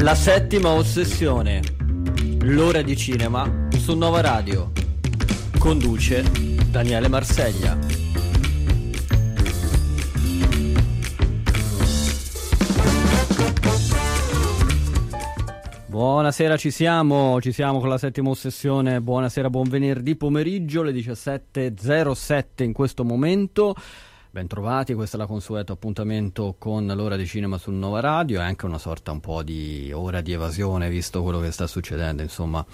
La settima ossessione. L'ora di cinema su Nova Radio. Conduce Daniele Marseglia. Buonasera, ci siamo, ci siamo con la settima ossessione. Buonasera, buon venerdì pomeriggio, le 17.07 in questo momento. Bentrovati, questo è la consueto appuntamento con l'ora di cinema sul Nova Radio, è anche una sorta un po' di ora di evasione visto quello che sta succedendo insomma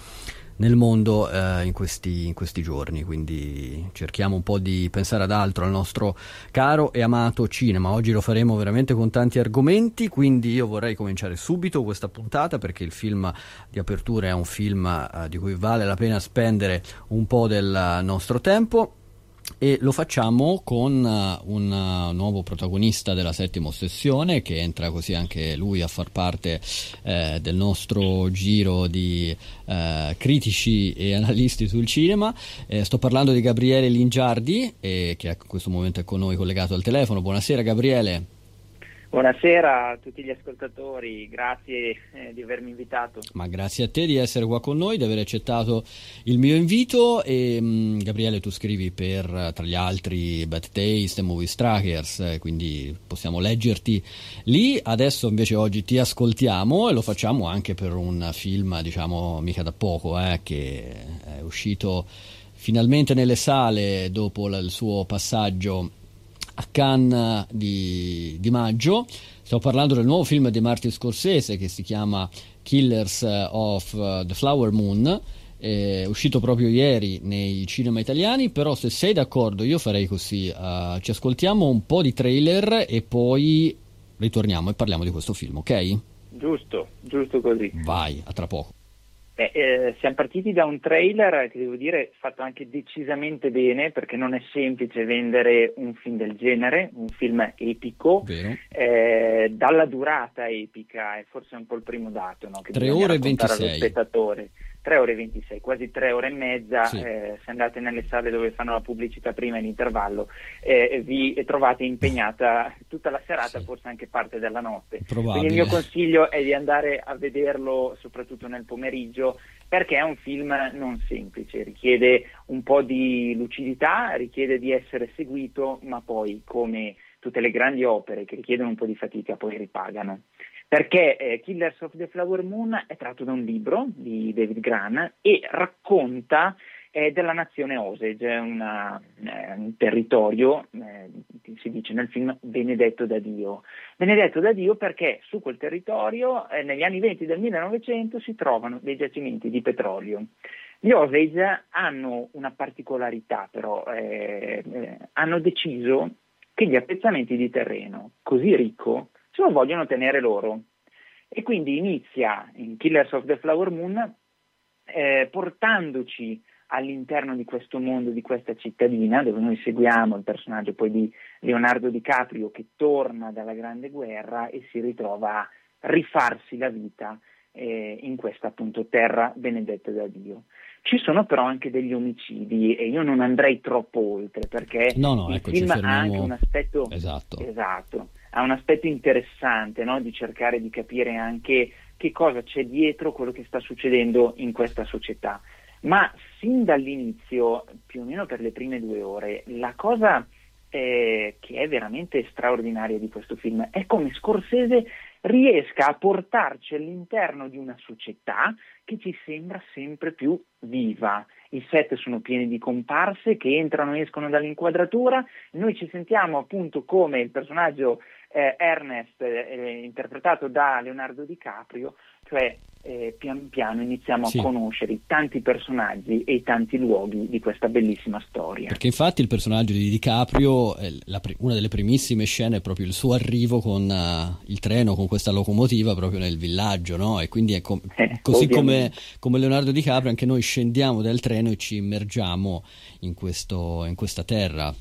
nel mondo eh, in, questi, in, questi, giorni, quindi cerchiamo un po' di pensare ad altro, al nostro caro e amato cinema. Oggi lo faremo veramente con tanti argomenti, quindi io vorrei cominciare subito questa puntata perché il film di apertura è un film eh, di cui vale la pena spendere un po' del nostro tempo e lo facciamo con uh, un uh, nuovo protagonista della settima ossessione che entra così anche lui a far parte eh, del nostro giro di eh, critici e analisti sul cinema. Eh, sto parlando di Gabriele Lingiardi che in questo momento è con noi collegato al telefono. Buonasera Gabriele. Buonasera a tutti gli ascoltatori, grazie eh, di avermi invitato. Ma grazie a te di essere qua con noi, di aver accettato il mio invito e mh, mm, Gabriele tu scrivi per tra gli altri Bad Taste e Movie Strikers, eh, quindi possiamo leggerti lì, adesso invece oggi ti ascoltiamo e lo facciamo anche per un film diciamo mica da poco eh, che è uscito finalmente nelle sale dopo il suo passaggio a Cannes di, di maggio. Stiamo parlando del nuovo film di Martin Scorsese che si chiama Killers of the Flower Moon. È uscito proprio ieri nei cinema italiani, però se sei d'accordo io farei così, uh, ci ascoltiamo un po' di trailer e poi ritorniamo e parliamo di questo film, ok? Giusto, giusto così. Vai, a tra poco. Beh, eh, siamo partiti da un trailer che devo dire fatto anche decisamente bene perché non è semplice vendere un film del genere, un film epico, eh, dalla durata epica, è forse un po' il primo dato no, che 3 ore e 26. allo spettatore. 3 ore e 26, quasi 3 ore e mezza, sì. eh, se andate nelle sale dove fanno la pubblicità prima in intervallo, eh, vi trovate impegnata tutta la serata, sì. forse anche parte della notte. Probabile. Quindi il mio consiglio è di andare a vederlo soprattutto nel pomeriggio perché è un film non semplice, richiede un po' di lucidità, richiede di essere seguito, ma poi come tutte le grandi opere che richiedono un po' di fatica poi ripagano perché eh, Killers of the Flower Moon è tratto da un libro di David Gran e racconta eh, della nazione Osage, una, eh, un territorio, eh, si dice nel film, benedetto da Dio. Benedetto da Dio perché su quel territorio eh, negli anni 20 del 1900 si trovano dei giacimenti di petrolio. Gli Osage hanno una particolarità però, eh, hanno deciso che gli appezzamenti di terreno così ricco se lo vogliono tenere loro. E quindi inizia in Killers of the Flower Moon eh, portandoci all'interno di questo mondo, di questa cittadina, dove noi seguiamo il personaggio poi di Leonardo DiCaprio che torna dalla Grande Guerra e si ritrova a rifarsi la vita eh, in questa appunto terra benedetta da Dio. Ci sono però anche degli omicidi e io non andrei troppo oltre perché no, no, il ecco, film ha anche un aspetto esatto. esatto ha un aspetto interessante no? di cercare di capire anche che cosa c'è dietro quello che sta succedendo in questa società. Ma sin dall'inizio, più o meno per le prime due ore, la cosa eh, che è veramente straordinaria di questo film è come Scorsese riesca a portarci all'interno di una società che ci sembra sempre più viva. I set sono pieni di comparse che entrano e escono dall'inquadratura, noi ci sentiamo appunto come il personaggio eh, Ernest, eh, interpretato da Leonardo DiCaprio, cioè eh, pian piano iniziamo sì. a conoscere i tanti personaggi e i tanti luoghi di questa bellissima storia. Perché infatti il personaggio di DiCaprio, pre- una delle primissime scene è proprio il suo arrivo con uh, il treno, con questa locomotiva proprio nel villaggio, no? E quindi è com- eh, così come, come, Leonardo DiCaprio anche noi scendiamo dal treno e ci immergiamo in, questo, in questa terra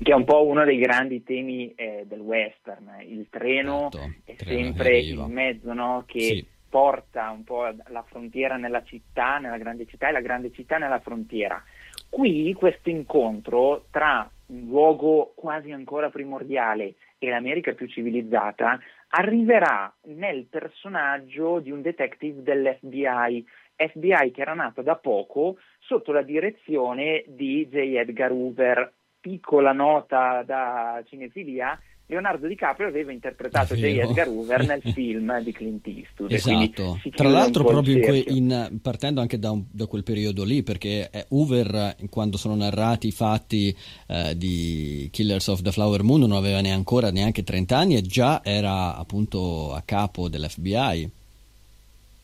che è un po' uno dei grandi temi eh, del western. Il treno certo, è treno sempre il mezzo no? che sì. porta un po' la frontiera nella città, nella grande città e la grande città nella frontiera. Qui questo incontro tra un luogo quasi ancora primordiale e l'America più civilizzata arriverà nel personaggio di un detective dell'FBI, FBI che era nato da poco sotto la direzione di J. Edgar Hoover. Piccola nota da cinefilia, Leonardo DiCaprio aveva interpretato J. Edgar Hoover nel film di Clint Eastwood. Esatto, tra l'altro proprio in que- in, partendo anche da, un, da, quel periodo lì, perché eh, Hoover, quando sono narrati i fatti eh, di Killers of the Flower Moon, non aveva neanche ancora neanche 30 anni e già era appunto a capo dell'FBI.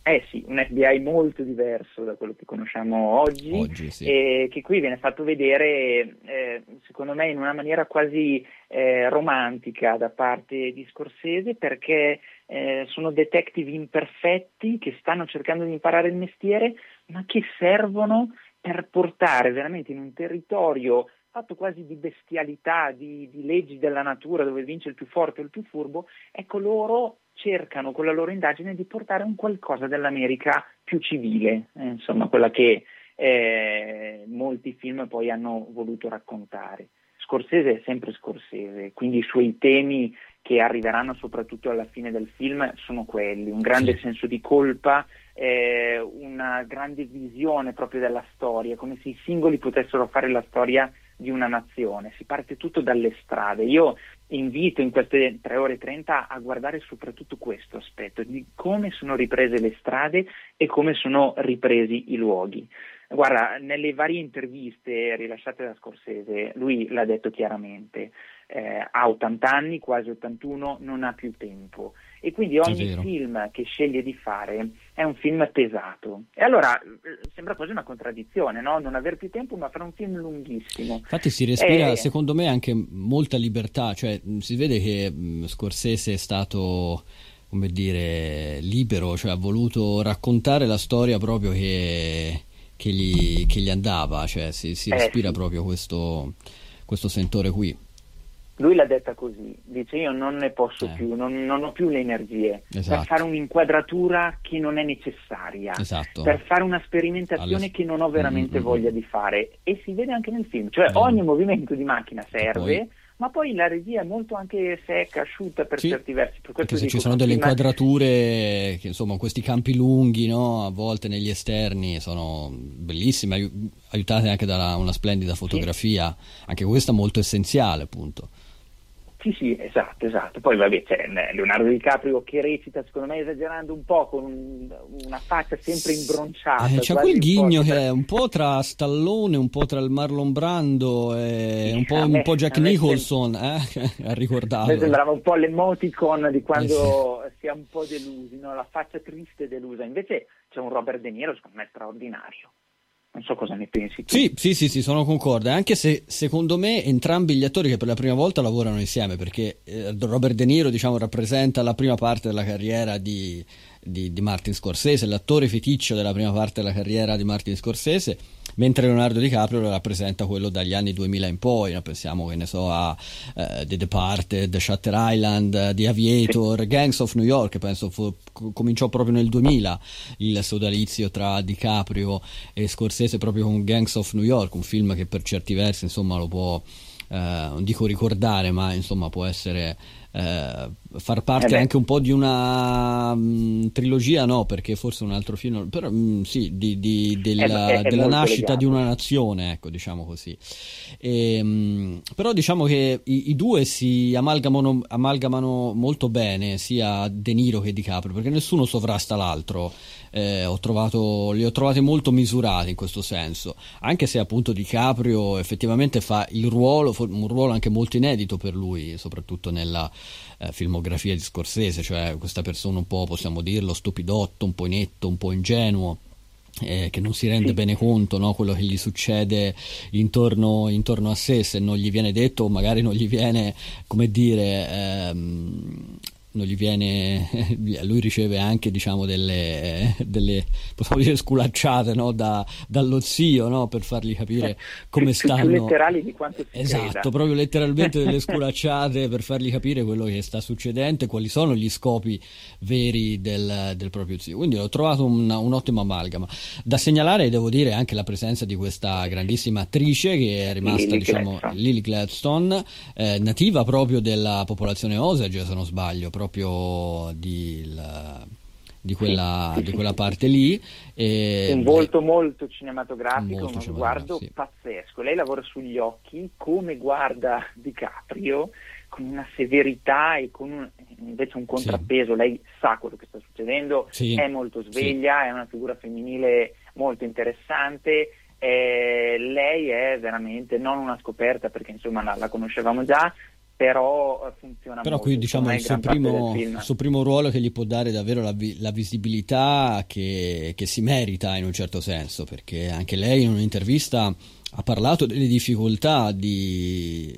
Eh sì, un FBI molto diverso da quello che conosciamo oggi, oggi sì. e che qui viene fatto vedere, eh, secondo me, in una maniera quasi eh, romantica da parte di Scorsese, perché eh, sono detective imperfetti che stanno cercando di imparare il mestiere, ma che servono per portare veramente in un territorio fatto quasi di bestialità, di, di leggi della natura dove vince il più forte o il più furbo, ecco loro cercano con la loro indagine di portare un qualcosa dell'America più civile, eh, insomma quella che eh, molti film poi hanno voluto raccontare. Scorsese è sempre Scorsese, quindi i suoi temi che arriveranno soprattutto alla fine del film sono quelli, un grande senso di colpa, eh, una grande visione proprio della storia, come se i singoli potessero fare la storia di una nazione, si parte tutto dalle strade. Io invito in queste 3 ore e 30 a guardare soprattutto questo aspetto, di come sono riprese le strade e come sono ripresi i luoghi. Guarda, nelle varie interviste rilasciate da Scorsese, lui l'ha detto chiaramente, eh, ha 80 anni, quasi 81, non ha più tempo e quindi ogni film che sceglie di fare è un film pesato. E allora eh, sembra quasi una contraddizione, no? Non avere più tempo ma fare un film lunghissimo. Infatti si respira, e... secondo me, anche molta libertà, cioè si vede che Scorsese è stato come dire, libero, cioè ha voluto raccontare la storia proprio che, che, gli, che gli, andava, cioè si, si respira eh, sì. proprio questo, questo sentore qui lui l'ha detta così, dice io non ne posso eh. più, non, non, ho più le energie esatto. per fare un'inquadratura che non è necessaria, esatto. per fare una sperimentazione Alle... che non ho veramente mm-hmm. voglia di fare e si vede anche nel film, cioè mm. ogni movimento di macchina serve. Poi... Ma poi la regia è molto anche secca, asciutta per sì, certi versi. Per perché se ci sono delle inquadrature, che, insomma, questi campi lunghi, no? a volte negli esterni, sono bellissime, aiutate anche da una splendida fotografia, sì. anche questa molto essenziale, appunto. Sì, sì, esatto, esatto. Poi vabbè, c'è Leonardo DiCaprio che recita, secondo me esagerando un po', con un, una faccia sempre imbronciata. Eh, c'è quel ghigno che è un po' tra Stallone, un po' tra il Marlon Brando e un, po', me, un, po', Jack Nicholson, eh, a ricordarlo. sembrava un po' l'emoticon di quando eh sì. si è un po' delusi, no? la faccia triste e delusa. Invece c'è un Robert De Niro, secondo me, straordinario. Non so cosa ne pensi tu. Sì, sì, sì, sì, sono concorde, anche se secondo me entrambi gli attori che per la prima volta lavorano insieme, perché eh, Robert De Niro diciamo, rappresenta la prima parte della carriera di, di, di Martin Scorsese, l'attore feticcio della prima parte della carriera di Martin Scorsese, mentre Leonardo DiCaprio lo rappresenta quello dagli anni 2000 in poi, no? pensiamo che ne so a uh, The Departed, Shutter Island, The Aviator, Gangs of New York, penso fu, cominciò proprio nel 2000 il sodalizio tra DiCaprio e Scorsese proprio con Gangs of New York, un film che per certi versi insomma lo può, uh, non dico ricordare, ma insomma può essere eh, far parte eh anche un po' di una mh, mm, trilogia, no, perché forse un altro film, però mh, mm, sì, di, di, della, è, è della nascita legato. di una nazione, ecco, diciamo così. E, ehm, mh, però diciamo che i, i due si amalgamano, amalgamano, molto bene, sia De Niro che DiCaprio, perché nessuno sovrasta l'altro. Eh, ho trovato, li ho trovati molto misurati in questo senso, anche se appunto DiCaprio effettivamente fa il ruolo, un ruolo anche molto inedito per lui, soprattutto nella eh, filmografia di Scorsese, cioè questa persona un po', possiamo dirlo, stupidotto, un po' inetto, un po' ingenuo. Eh, che non si rende sì. bene conto no? quello che gli succede intorno, intorno, a sé se non gli viene detto o magari non gli viene come dire ehm, non gli viene lui riceve anche diciamo delle, delle possiamo dire sculacciate no? da, dallo zio no? per fargli capire come più, stanno più letterali di quanto si esatto creda. proprio letteralmente delle sculacciate per fargli capire quello che sta succedendo e quali sono gli scopi veri del, del proprio zio quindi ho trovato un, un'ottima amalgama da segnalare devo dire anche la presenza di questa grandissima attrice che è rimasta Lily diciamo Gladstone, Lily Gladstone eh, nativa proprio della popolazione Osage se non sbaglio proprio proprio di, la, di, quella, sì, sì, di quella parte lì. E, un volto molto cinematografico, molto uno sguardo pazzesco. Lei lavora sugli occhi, come guarda DiCaprio, con una severità e con un, invece un contrappeso. Lei sa quello che sta succedendo, è molto sveglia, è una figura femminile molto interessante. Eh, lei è veramente non una scoperta perché insomma la, la conoscevamo già, però eh, funziona però qui diciamo il suo primo, suo primo, ruolo che gli può dare davvero la, la visibilità che, che, si merita in un certo senso perché anche lei in un'intervista ha parlato delle difficoltà di,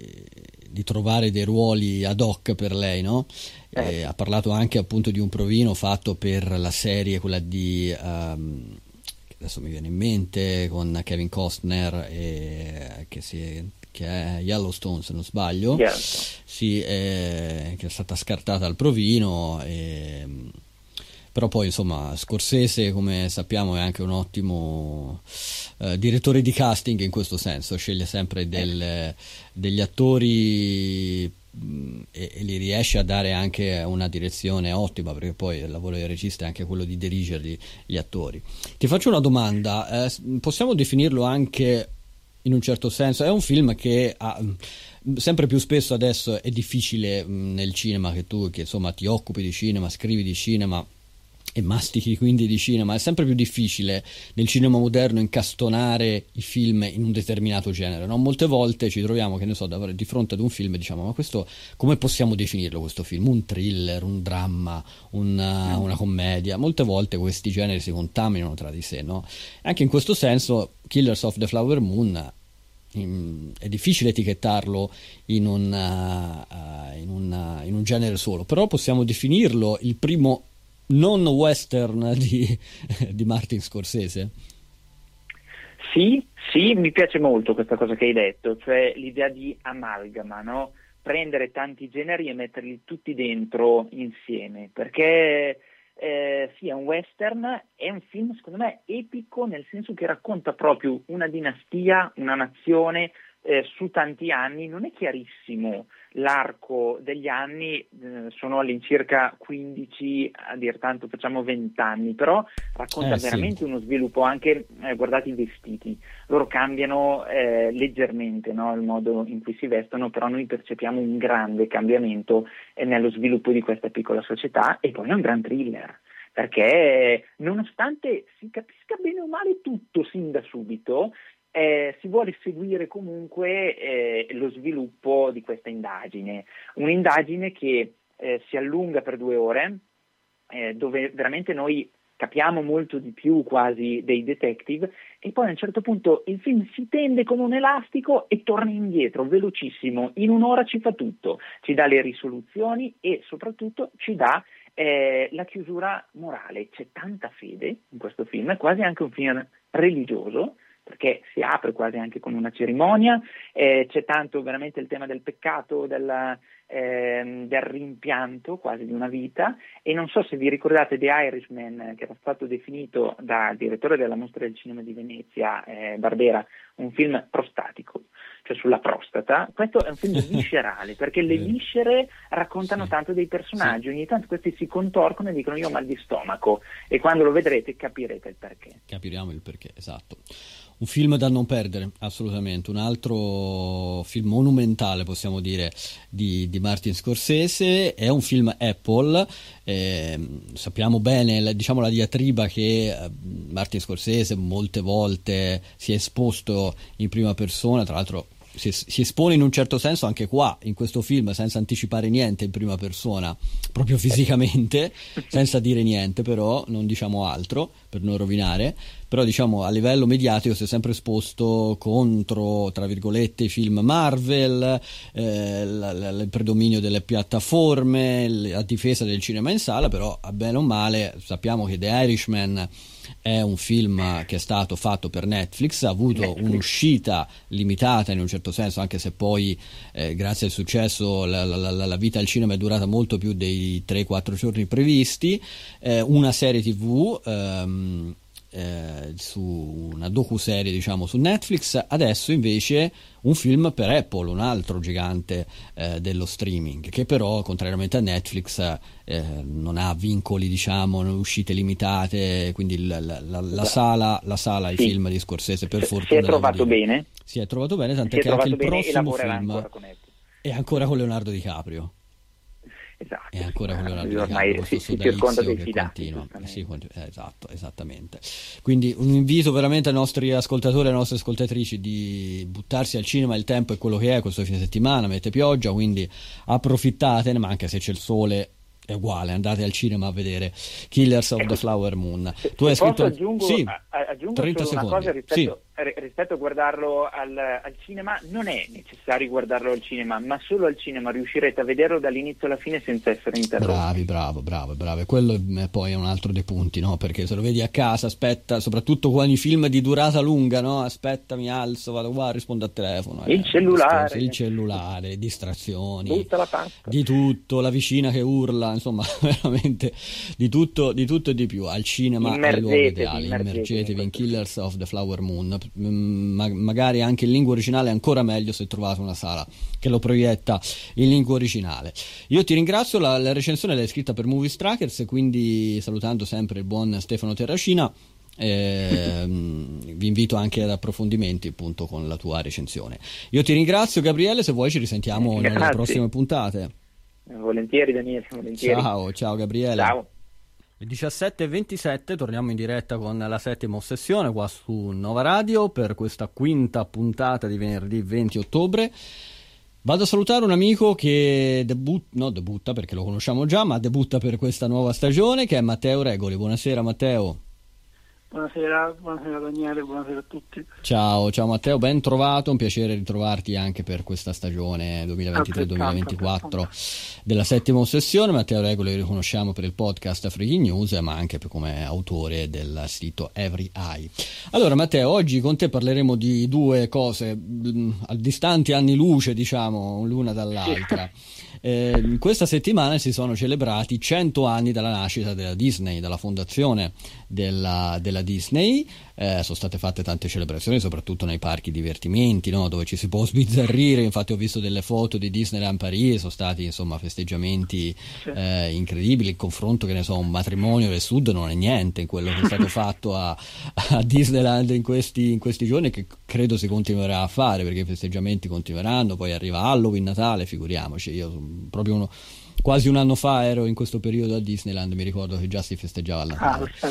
di trovare dei ruoli ad hoc per lei no? Eh. ha parlato anche appunto di un provino fatto per la serie quella di um, adesso mi viene in mente con Kevin Costner e, che si che è Yellowstone se non sbaglio, sì, eh, che è stata scartata al provino. E, però poi insomma Scorsese come sappiamo è anche un ottimo eh, direttore di casting in questo senso, sceglie sempre del, degli attori e, e, li riesce a dare anche una direzione ottima perché poi il lavoro del regista è anche quello di dirigerli gli attori. Ti faccio una domanda, eh, possiamo definirlo anche in un certo senso. È un film che ha, mm, sempre più spesso adesso è difficile mm, nel cinema che tu che insomma ti occupi di cinema, scrivi di cinema e mastichi quindi di cinema, è sempre più difficile nel cinema moderno incastonare i film in un determinato genere. No? Molte volte ci troviamo, che ne so, di fronte ad un film e diciamo, ma questo come possiamo definirlo questo film? Un thriller, un dramma, una, una commedia? Molte volte questi generi si contaminano tra di sé, no? Anche in questo senso Killers of the Flower Moon è difficile etichettarlo in un, uh, in, un, uh, in un, genere solo, però possiamo definirlo il primo non western di, di Martin Scorsese? Sì, sì, mi piace molto questa cosa che hai detto, cioè l'idea di amalgama, no? prendere tanti generi e metterli tutti dentro insieme, perché eh, è un western, è un film secondo me epico nel senso che racconta proprio una dinastia, una nazione eh, su tanti anni, non è chiarissimo l'arco degli anni, eh, sono all'incirca 15, a dir tanto facciamo 20 anni, però racconta eh, veramente sì. uno sviluppo anche, eh, guardate i vestiti, loro cambiano eh, leggermente no, il modo in cui si vestono, però noi percepiamo un grande cambiamento eh, nello sviluppo di questa piccola società e poi è un gran thriller perché nonostante si capisca bene o male tutto sin da subito, eh, si vuole seguire comunque eh, lo sviluppo di questa indagine, un'indagine che eh, si allunga per due ore, eh, dove veramente noi capiamo molto di più quasi dei detective e poi a un certo punto il film si tende come un elastico e torna indietro velocissimo, in un'ora ci fa tutto, ci dà le risoluzioni e soprattutto ci dà eh, la chiusura morale, c'è tanta fede in questo film, è quasi anche un film religioso perché si apre quasi anche con una cerimonia, eh, c'è tanto veramente il tema del peccato, della, eh, del rimpianto quasi di una vita e non so se vi ricordate The Irishman che era stato definito dal direttore della mostra del cinema di Venezia, eh, Barbera, un film prostatico, cioè sulla prostata, questo è un film viscerale perché le viscere raccontano sì. tanto dei personaggi, sì. ogni tanto questi si contorcono e dicono io ho mal di stomaco e quando lo vedrete capirete il perché. Capiremo il perché, esatto. Un film da non perdere, assolutamente. Un altro film monumentale, possiamo dire, di, di Martin Scorsese. È un film Apple. Eh, sappiamo bene diciamo, la diatriba che eh, Martin Scorsese molte volte si è esposto in prima persona. Tra l'altro, si, si, espone in un certo senso anche qua, in questo film, senza anticipare niente in prima persona, proprio fisicamente, senza dire niente, però non diciamo altro per non rovinare. Però diciamo a livello mediatico si è sempre esposto contro, tra virgolette, i film Marvel, eh, la, la, il predominio delle piattaforme, la difesa del cinema in sala, però a bene o male sappiamo che The Irishman è un film che è stato fatto per Netflix, ha avuto Netflix. un'uscita limitata in un certo senso, anche se poi eh, grazie al successo la, la, la, vita al cinema è durata molto più dei 3-4 giorni previsti, eh, una serie tv ehm, eh, su una docu-serie diciamo su Netflix, adesso invece un film per Apple, un altro gigante eh, dello streaming, che però contrariamente a Netflix eh, non ha vincoli, diciamo, uscite limitate, quindi la, la, la, la sala, la sala sì. i film di Scorsese per fortuna... Si è trovato bene. Si è trovato bene, tant'è che anche il prossimo film è ancora con Leonardo DiCaprio. Esatto. E ancora con Leonardo ormai si, si circonda dei fidati. Sì, esatto, esattamente. Quindi un invito veramente ai nostri ascoltatori e alle nostre ascoltatrici di buttarsi al cinema, il tempo è quello che è questo fine settimana, mette pioggia, quindi approfittatene, ma anche se c'è il sole è uguale, andate al cinema a vedere Killers of ecco, the Flower Moon. Tu hai scritto aggiungo, sì, aggiungo 30 secondi. una cosa rispetto, sì. Rispetto a guardarlo al, al, cinema, non è necessario guardarlo al cinema, ma solo al cinema riuscirete a vederlo dall'inizio alla fine senza essere interrotti. Bravi, bravo, bravo, bravo. Quello è poi un altro dei punti, no? Perché se lo vedi a casa, aspetta, soprattutto con i film di durata lunga, no? Aspetta, mi alzo, vado qua, rispondo al telefono. Il eh, cellulare. Il cellulare, le distrazioni. Di tutto, la vicina che urla insomma veramente di tutto, di tutto, e di più al cinema è il luogo ideale immergetevi in Killers of the Flower Moon Ma- magari anche in lingua originale è ancora meglio se trovate una sala che lo proietta in lingua originale io ti ringrazio la, la recensione l'hai scritta per Movie Strikers quindi salutando sempre il buon Stefano Terracina eh, vi invito anche ad approfondimenti appunto con la tua recensione io ti ringrazio Gabriele se vuoi ci risentiamo Grazie. nelle prossime puntate Volentieri Daniele, volentieri. Ciao, ciao Gabriele. Ciao. Le 17.27 torniamo in diretta con la settima ossessione qua su Nova Radio per questa quinta puntata di venerdì 20 ottobre. Vado a salutare un amico che debutta, no debutta perché lo conosciamo già, ma debutta per questa nuova stagione che è Matteo Regoli. Buonasera Matteo. Buonasera, buonasera Daniele, buonasera a tutti. Ciao, ciao Matteo, ben trovato, un piacere ritrovarti anche per questa stagione 2023-2024 della settima ossessione. Matteo Regolo lo riconosciamo per il podcast Freaking News, ma anche come autore del sito Every Eye. Allora Matteo, oggi con te parleremo di due cose mh, a distanti anni luce, diciamo, l'una dall'altra. Eh, questa settimana si sono celebrati 100 anni dalla nascita della Disney, dalla fondazione della, della Disney. Eh, sono state fatte tante celebrazioni, soprattutto nei parchi divertimenti, no? dove ci si può sbizzarrire. Infatti, ho visto delle foto di Disneyland Paris, sono stati insomma festeggiamenti eh, incredibili. Il confronto, che ne so, un matrimonio del sud non è niente in quello che è stato fatto a, a Disneyland in questi, in questi giorni, che credo si continuerà a fare perché i festeggiamenti continueranno. Poi arriva Halloween, Natale, figuriamoci. Io proprio uno quasi un anno fa ero in questo periodo a Disneyland, mi ricordo che già si festeggiava Natale. Ah,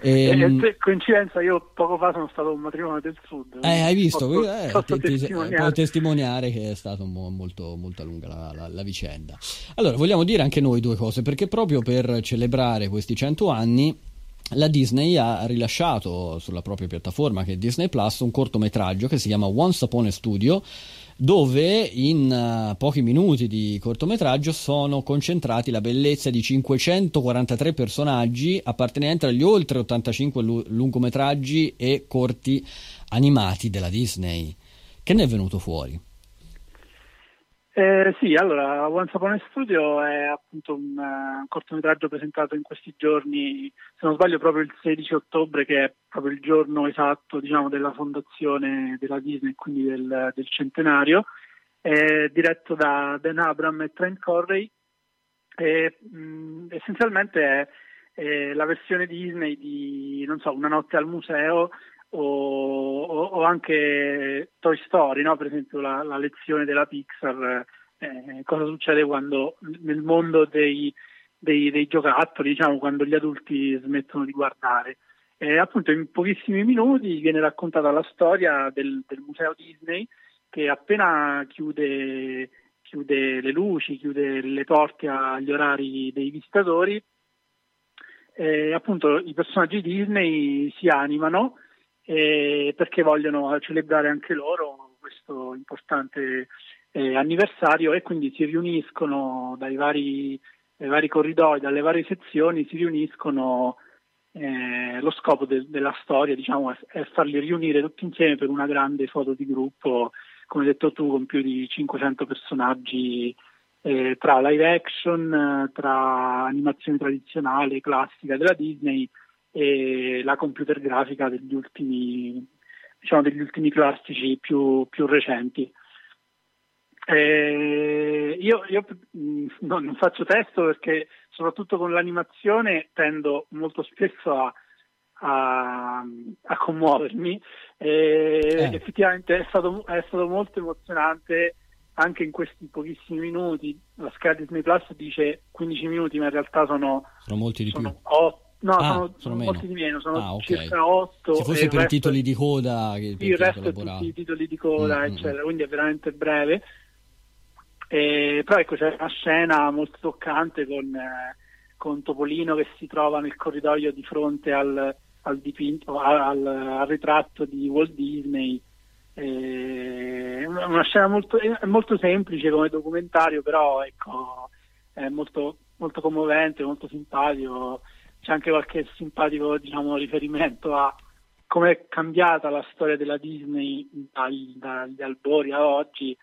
e, ehm, e, coincidenza, io poco fa sono stato a un matrimonio del sud. Eh, hai visto? Posso, eh, posso ti, testimoniare. puoi testimoniare che è stata molto, molto lunga la, la, la, vicenda. Allora, vogliamo dire anche noi due cose, perché proprio per celebrare questi 100 anni la Disney ha rilasciato sulla propria piattaforma che è Disney Plus un cortometraggio che si chiama Once Upon a Studio dove in uh, pochi minuti di cortometraggio sono concentrati la bellezza di 543 personaggi appartenenti agli oltre 85 lu- lungometraggi e corti animati della Disney. Che ne è venuto fuori? Eh, sì, allora, Once Upon a Studio è appunto un uh, cortometraggio presentato in questi giorni, se non sbaglio proprio il 16 ottobre, che è proprio il giorno esatto diciamo, della fondazione della Disney, quindi del, del centenario, è diretto da Dan Abram e Trent Correy e mh, essenzialmente è, è, la versione Disney di, so, Una notte al museo o, o, anche Toy Story, no? per esempio la, la, lezione della Pixar, eh, cosa succede quando nel mondo dei, dei, dei, giocattoli, diciamo, quando gli adulti smettono di guardare. Eh, appunto in pochissimi minuti viene raccontata la storia del, del museo Disney che appena chiude, chiude, le luci, chiude le porte agli orari dei visitatori, eh, appunto i personaggi Disney si animano perché vogliono celebrare anche loro questo importante eh, anniversario e quindi si riuniscono dai vari, dai vari, corridoi, dalle varie sezioni, si riuniscono. Eh, lo scopo de- della storia diciamo, è, farli riunire tutti insieme per una grande foto di gruppo, come hai detto tu, con più di 500 personaggi eh, tra live action, tra animazione tradizionale, classica della Disney e la computer grafica degli ultimi, diciamo, degli ultimi classici più, più recenti. Eh, io, io no, non faccio testo perché soprattutto con l'animazione tendo molto spesso a, a, a commuovermi e eh. effettivamente è stato, è stato, molto emozionante anche in questi pochissimi minuti. La scala Disney Plus dice 15 minuti ma in realtà sono, sono molti di sono più. 8, No, ah, sono, sono molti di meno, sono ah, okay. circa 8. Se fosse per i titoli di coda, che il resto è tutti i titoli di coda, mm, eccetera, mm. quindi è veramente breve. E, però ecco, c'è una scena molto toccante con, eh, con, Topolino che si trova nel corridoio di fronte al, al dipinto, al, al, ritratto di Walt Disney. E, una scena molto, molto, semplice come documentario, però ecco, è molto, molto commovente, molto simpatico. C'è anche qualche simpatico diciamo, riferimento a come è cambiata la storia della Disney dagli, dagli albori a oggi.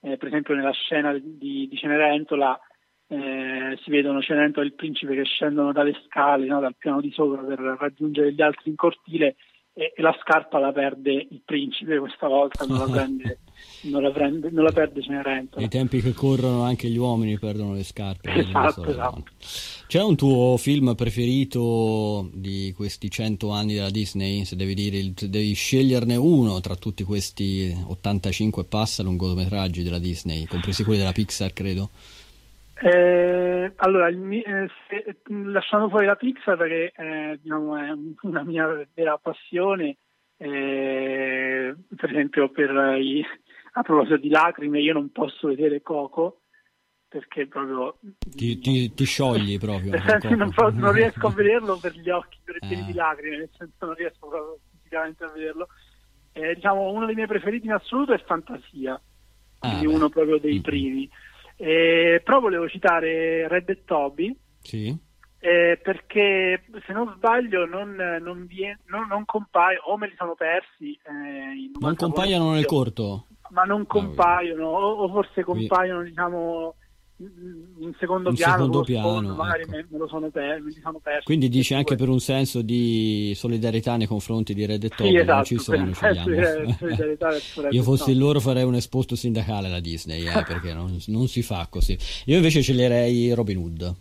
Eh, per esempio nella scena di, di Cenerentola eh, si vedono Cenerentola e il principe che scendono dalle scale, no, dal piano di sopra per raggiungere gli altri in cortile e, e la scarpa la perde il principe questa volta, non la prende, non la, prende, non la perde Cenerentola. Nei tempi che corrono anche gli uomini perdono le scarpe. Esatto, esatto. C'è un tuo film preferito di questi cento anni della Disney? Se devi, dire, devi sceglierne uno tra tutti questi 85 passa lungometraggi della Disney, compresi quelli della Pixar, credo. Eh, allora, eh, se, lasciando fuori la Pixar perché eh, diciamo, è una mia vera passione, eh, per esempio per i, a proposito di lacrime io non posso vedere Coco perché proprio ti, ti, ti sciogli proprio non, non, riesco a vederlo per gli occhi per i pieni di lacrime nel senso non riesco proprio fisicamente a vederlo. Eh, diciamo uno dei miei preferiti in assoluto è Fantasia quindi ah, uno proprio dei mm-hmm. Eh, però volevo citare Red e Toby. Sì. Eh, perché se non sbaglio non, non, vie, non, non compaiono, o me li sono persi. Eh, non compaiono nel corto? Ma non ah, compaiono, o, o, forse compaiono, diciamo in secondo in piano, secondo piano magari ecco. me, me, lo sono per, me sono. Quindi dici anche per un senso di solidarietà nei confronti di Red Top, sì, esatto, non ci sono, Io fossi loro farei un esposto sindacale alla Disney, eh, perché non, non, si fa così. Io invece sceglierei Robin Hood.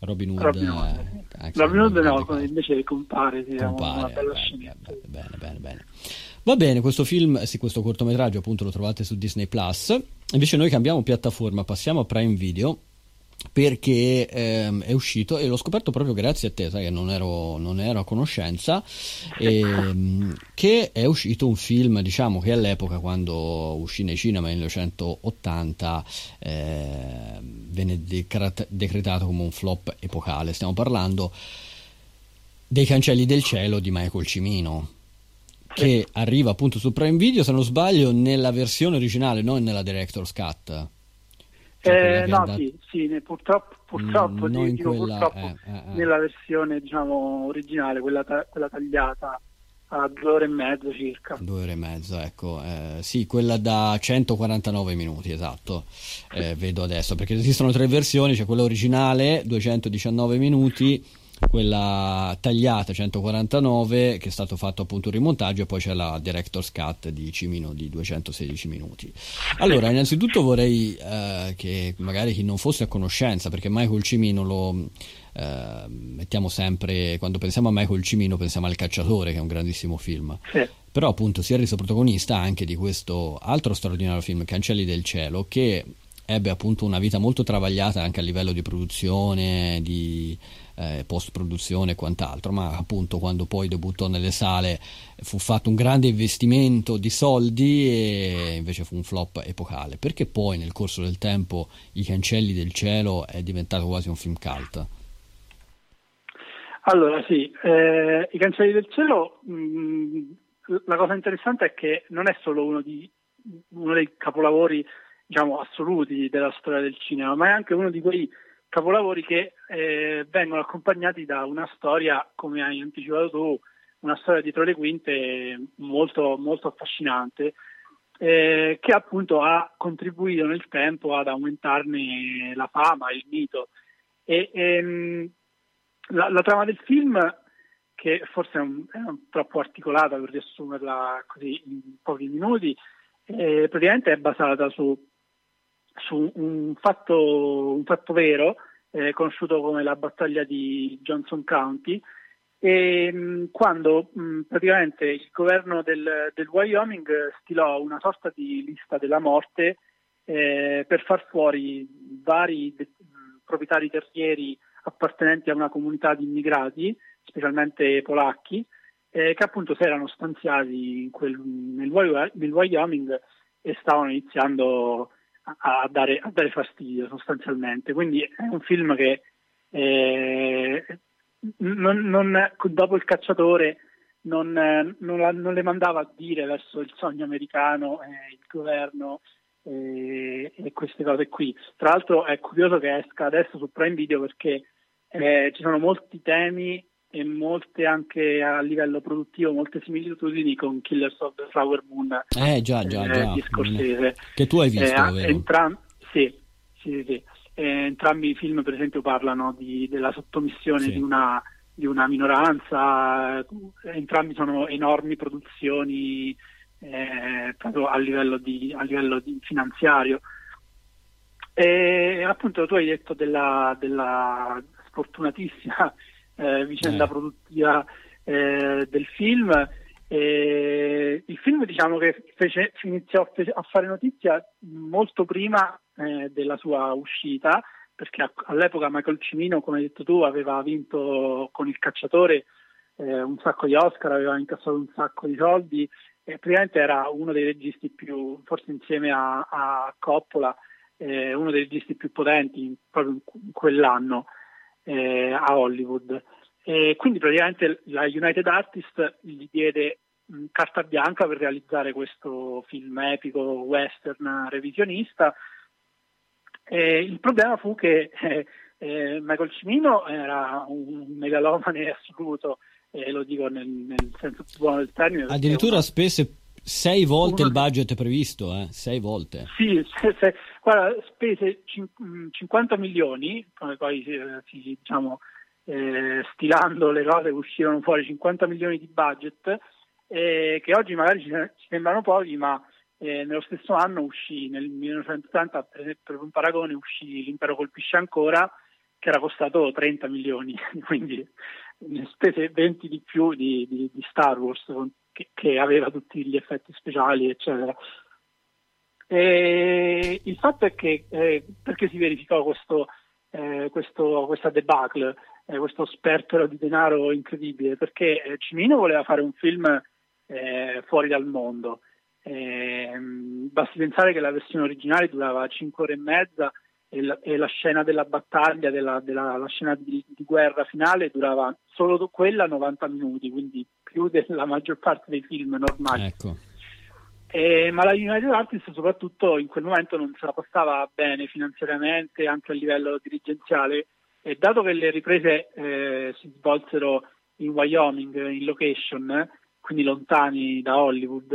Robin Hood, Robin Hood, eh, Robin Hood no, invece compare, sì, compare una bella bene, bene, bene, bene. Va bene, questo film, sì, questo cortometraggio appunto lo trovate su Disney Plus. Invece noi cambiamo piattaforma, passiamo a Prime Video perché ehm, è uscito e l'ho scoperto proprio grazie a te, sai che non ero, non ero a conoscenza, ehm, che è uscito un film, diciamo che all'epoca quando uscì nei cinema nel 1980 eh, venne decretato come un flop epocale. Stiamo parlando dei Cancelli del Cielo di Michael Cimino che arriva appunto su Prime Video, se non sbaglio, nella versione originale, non nella Director's Cut. Cioè eh, no, andata... sì, sì, purtroppo, purtroppo, mm, dico, quella, purtroppo eh, eh, eh, nella versione diciamo, originale, quella, ta- quella, tagliata a due ore e mezzo circa. Due ore e mezzo, ecco. Eh, sì, quella da 149 minuti, esatto. Eh, vedo adesso, perché esistono tre versioni, c'è quella originale, 219 minuti quella tagliata 149 che è stato fatto appunto un rimontaggio e poi c'è la director's cut di Cimino di 216 minuti allora innanzitutto vorrei eh, che magari chi non fosse a conoscenza perché Michael Cimino lo eh, mettiamo sempre quando pensiamo a Michael Cimino pensiamo al cacciatore che è un grandissimo film sì. però appunto si è reso protagonista anche di questo altro straordinario film Cancelli del cielo che ebbe appunto una vita molto travagliata anche a livello di produzione di eh, post produzione e quant'altro, ma appunto quando poi debuttò nelle sale fu fatto un grande investimento di soldi e invece fu un flop epocale, perché poi nel corso del tempo I Cancelli del Cielo è diventato quasi un film cult. Allora sì, eh, I Cancelli del Cielo, mh, mm, la cosa interessante è che non è solo uno, di, uno dei capolavori diciamo, assoluti della storia del cinema, ma è anche uno di quei capolavori che eh, vengono accompagnati da una storia, come hai anticipato tu, una storia dietro le quinte molto, molto affascinante, eh, che appunto ha contribuito nel tempo ad aumentarne la fama, il mito. E, ehm, la, la, trama del film che forse è, un, è un troppo articolata per riassumerla così in pochi minuti, eh, praticamente è basata su, su un, fatto, un, fatto, vero, eh, conosciuto come la battaglia di Johnson County, e, mh, quando mh, praticamente il governo del, del, Wyoming stilò una sorta di lista della morte eh, per far fuori vari de- proprietari terrieri appartenenti a una comunità di immigrati specialmente polacchi, eh, che appunto si erano stanziati quel, nel, nel, Wyoming e stavano iniziando a, dare, a, dare, fastidio sostanzialmente. Quindi è un film che eh, non, non, dopo il cacciatore non, non, le mandava a dire verso il sogno americano, eh, il governo eh, e queste cose qui. Tra l'altro è curioso che esca adesso su Prime Video perché eh, ci sono molti temi e molte anche a livello produttivo, molte similitudini con Killers of the Flower Moon eh, già, già, eh, già. di Scorsese. Che tu hai visto, eh? Entram- sì, sì, sì. Eh, entrambi i film, per esempio, parlano di, della sottomissione di, una, di, una, minoranza, entrambi sono enormi produzioni eh, proprio a livello, di, a livello finanziario. E appunto tu hai detto della, della sfortunatissima eh, vicenda eh. produttiva eh, del film. il film diciamo che fece, iniziò a fare notizia molto prima eh, della sua uscita, perché all'epoca Michael Cimino, come hai detto tu, aveva vinto con il cacciatore eh, un sacco di Oscar, aveva incassato un sacco di soldi e praticamente era uno dei registi più, forse insieme a, a Coppola, eh, uno dei registi più potenti proprio in quell'anno eh, a Hollywood. E quindi praticamente la United Artists gli diede mh, carta bianca per realizzare questo film epico western revisionista. E il problema fu che eh, eh, Michael Cimino era un megalomane assoluto, e lo dico nel, nel senso più buono del termine. Addirittura spese sei volte il budget previsto, eh? sei volte. Sì, se, se, guarda, spese cin- 50 milioni, come poi si, diciamo, eh, stilando le cose uscirono fuori 50 milioni di budget, eh, che oggi magari ci sembrano pochi, ma eh, nello stesso anno uscì, nel 1980, per, per un paragone, uscì L'impero colpisce ancora, che era costato 30 milioni, quindi ne spese 20 di più di, di, di Star Wars che, che aveva tutti gli effetti speciali, eccetera. E il fatto è che eh, perché si verificò questo, eh, questo, questa debacle, eh, questo sperpero di denaro incredibile? Perché eh, Cimino voleva fare un film eh, fuori dal mondo. Ehm, basti pensare che la versione originale durava 5 ore e mezza e la, e la scena della battaglia, della, della la scena di, di, guerra finale durava solo quella 90 minuti, quindi più della maggior parte dei film normali. Ecco. Eh, ma la United Artists soprattutto in quel momento non se la passava bene finanziariamente anche a livello dirigenziale e dato che le riprese eh, si svolsero in Wyoming, in location, quindi lontani da Hollywood,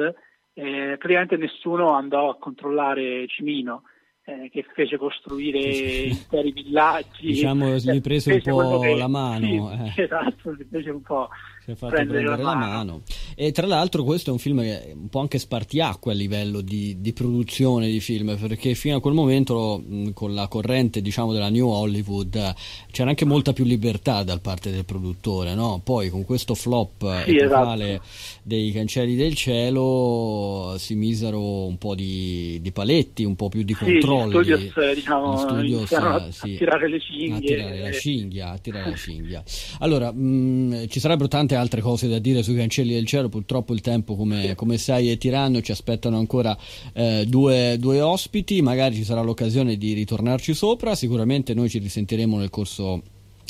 eh, praticamente nessuno andò a controllare Cimino eh, che fece costruire interi villaggi. Diciamo, gli prese un po' che, la mano. Sì, eh. Esatto, si fece un po' si è fatto prendere, prendere la, mano. la, mano. E tra l'altro questo è un film che è un po' anche spartiacque a livello di, di produzione di film, perché fino a quel momento con la corrente diciamo della New Hollywood c'era anche molta più libertà da parte del produttore, no? Poi con questo flop sì, esatto. dei Cancelli del Cielo si misero un po' di, di paletti, un po' più di controlli. Sì, studios, eh, diciamo, studios, a, sì, a tirare le cinghie. A tirare la cinghia, a tirare la cinghia. Allora, mh, ci sarebbero tante tante altre cose da dire sui cancelli del cielo, purtroppo il tempo come, come sai è tiranno, ci aspettano ancora eh, due, due, ospiti, magari ci sarà l'occasione di ritornarci sopra, sicuramente noi ci risentiremo nel corso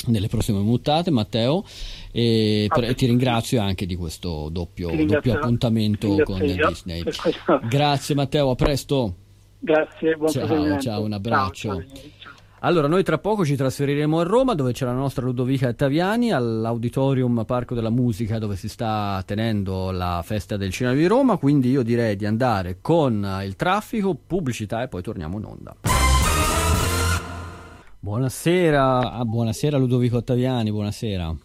delle prossime muttate Matteo. E, per, e ti ringrazio anche di questo doppio, doppio appuntamento con Disney. grazie Matteo. A presto. Grazie buon ciao, ciao un abbraccio. ciao. Allora, noi tra poco ci trasferiremo a Roma, dove c'è la nostra Ludovica Ottaviani, all'Auditorium Parco della Musica, dove si sta tenendo la festa del cinema di Roma. Quindi io direi di andare con il traffico, pubblicità e poi torniamo in onda. Buonasera, ah, buonasera Ludovico Ottaviani, buonasera.